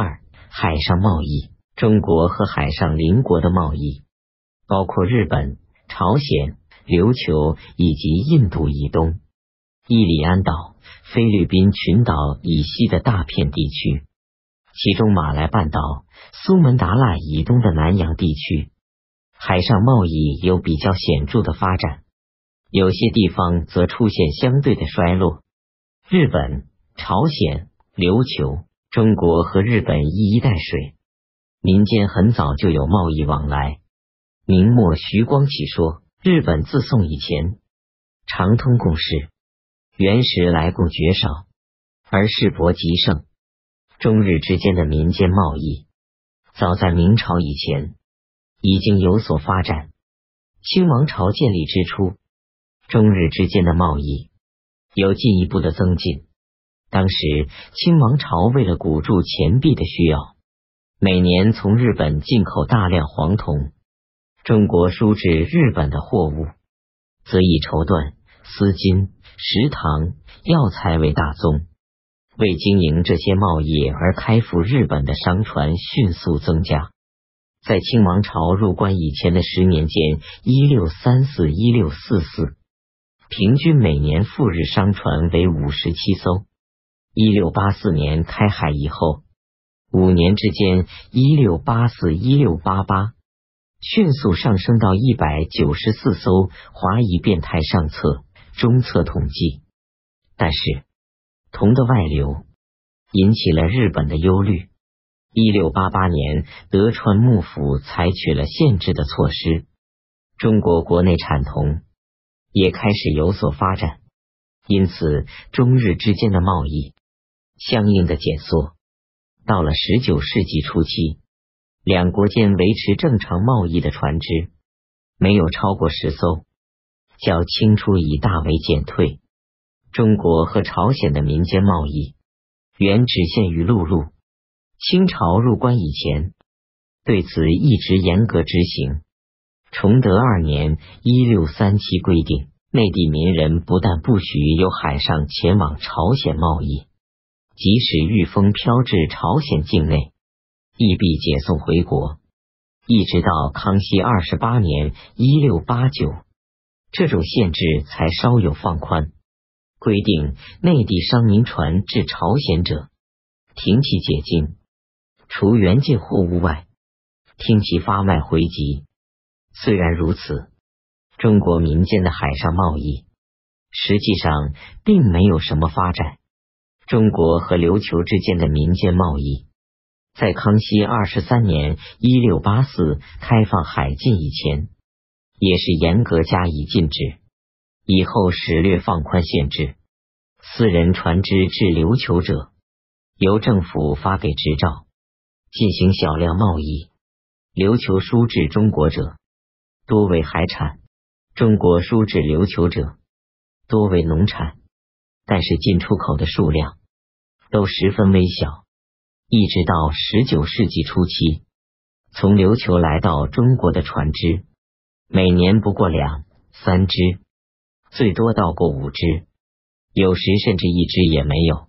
二、海上贸易，中国和海上邻国的贸易，包括日本、朝鲜、琉球以及印度以东、伊里安岛、菲律宾群岛以西的大片地区，其中马来半岛、苏门答腊以东的南洋地区，海上贸易有比较显著的发展。有些地方则出现相对的衰落。日本、朝鲜、琉球、中国和日本一衣带水，民间很早就有贸易往来。明末徐光启说：“日本自宋以前，常通贡市，原石来贡绝少，而世博极盛。中日之间的民间贸易，早在明朝以前已经有所发展。清王朝建立之初。”中日之间的贸易有进一步的增进。当时清王朝为了鼓助钱币的需要，每年从日本进口大量黄铜。中国输至日本的货物，则以绸缎、丝巾、食糖、药材为大宗。为经营这些贸易而开赴日本的商船迅速增加。在清王朝入关以前的十年间（一六三四一六四四）。平均每年赴日商船为五十七艘。一六八四年开海以后，五年之间（一六八四一六八八）迅速上升到一百九十四艘。华夷变态上册、中册统计，但是铜的外流引起了日本的忧虑。一六八八年，德川幕府采取了限制的措施，中国国内产铜。也开始有所发展，因此中日之间的贸易相应的减缩。到了十九世纪初期，两国间维持正常贸易的船只没有超过十艘，较清初已大为减退。中国和朝鲜的民间贸易原只限于陆路，清朝入关以前对此一直严格执行。崇德二年（一六三七）规定，内地民人不但不许由海上前往朝鲜贸易，即使御风飘至朝鲜境内，亦必解送回国。一直到康熙二十八年（一六八九），这种限制才稍有放宽，规定内地商民船至朝鲜者，停其解禁，除原件货物外，听其发卖回籍。虽然如此，中国民间的海上贸易实际上并没有什么发展。中国和琉球之间的民间贸易，在康熙二十三年（一六八四）开放海禁以前，也是严格加以禁止。以后始略放宽限制，私人船只至琉球者，由政府发给执照，进行小量贸易。琉球输至中国者。多为海产，中国输至琉球者多为农产，但是进出口的数量都十分微小。一直到十九世纪初期，从琉球来到中国的船只每年不过两三只，最多到过五只，有时甚至一只也没有。